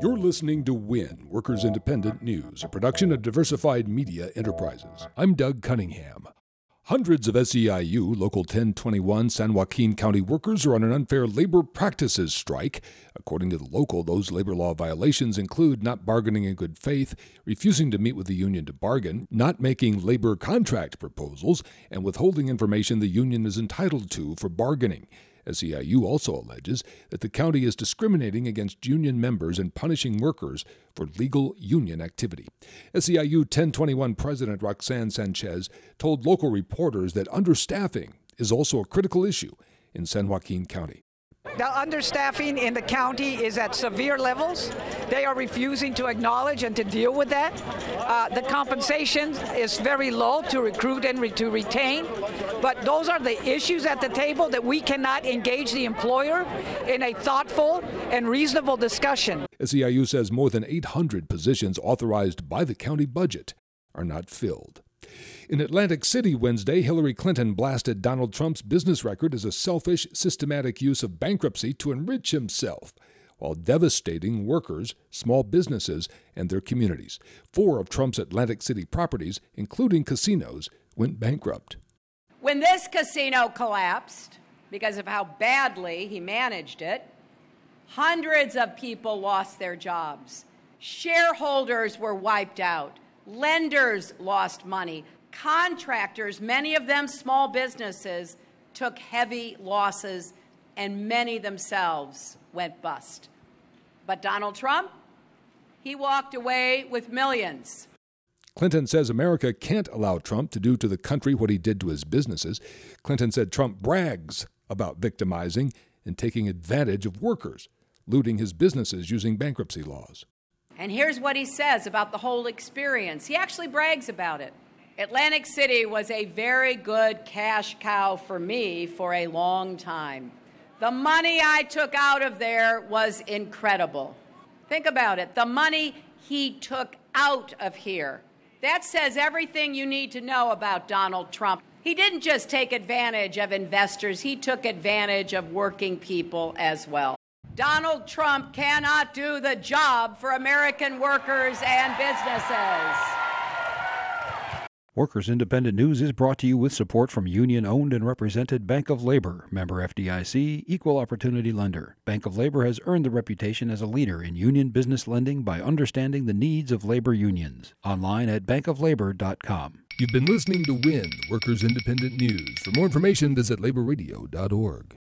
You're listening to WIN, Workers Independent News, a production of Diversified Media Enterprises. I'm Doug Cunningham. Hundreds of SEIU Local 1021 San Joaquin County workers are on an unfair labor practices strike. According to the local, those labor law violations include not bargaining in good faith, refusing to meet with the union to bargain, not making labor contract proposals, and withholding information the union is entitled to for bargaining. SEIU also alleges that the county is discriminating against union members and punishing workers for legal union activity. SEIU 1021 President Roxanne Sanchez told local reporters that understaffing is also a critical issue in San Joaquin County. The understaffing in the county is at severe levels. They are refusing to acknowledge and to deal with that. Uh, the compensation is very low to recruit and re- to retain. But those are the issues at the table that we cannot engage the employer in a thoughtful and reasonable discussion. SEIU says more than 800 positions authorized by the county budget are not filled. In Atlantic City Wednesday, Hillary Clinton blasted Donald Trump's business record as a selfish, systematic use of bankruptcy to enrich himself while devastating workers, small businesses, and their communities. Four of Trump's Atlantic City properties, including casinos, went bankrupt. When this casino collapsed, because of how badly he managed it, hundreds of people lost their jobs. Shareholders were wiped out. Lenders lost money. Contractors, many of them small businesses, took heavy losses, and many themselves went bust. But Donald Trump, he walked away with millions. Clinton says America can't allow Trump to do to the country what he did to his businesses. Clinton said Trump brags about victimizing and taking advantage of workers, looting his businesses using bankruptcy laws. And here's what he says about the whole experience. He actually brags about it. Atlantic City was a very good cash cow for me for a long time. The money I took out of there was incredible. Think about it the money he took out of here. That says everything you need to know about Donald Trump. He didn't just take advantage of investors, he took advantage of working people as well. Donald Trump cannot do the job for American workers and businesses. Workers Independent News is brought to you with support from union owned and represented Bank of Labor, member FDIC, equal opportunity lender. Bank of Labor has earned the reputation as a leader in union business lending by understanding the needs of labor unions. Online at bankoflabor.com. You've been listening to WIN, Workers Independent News. For more information, visit laborradio.org.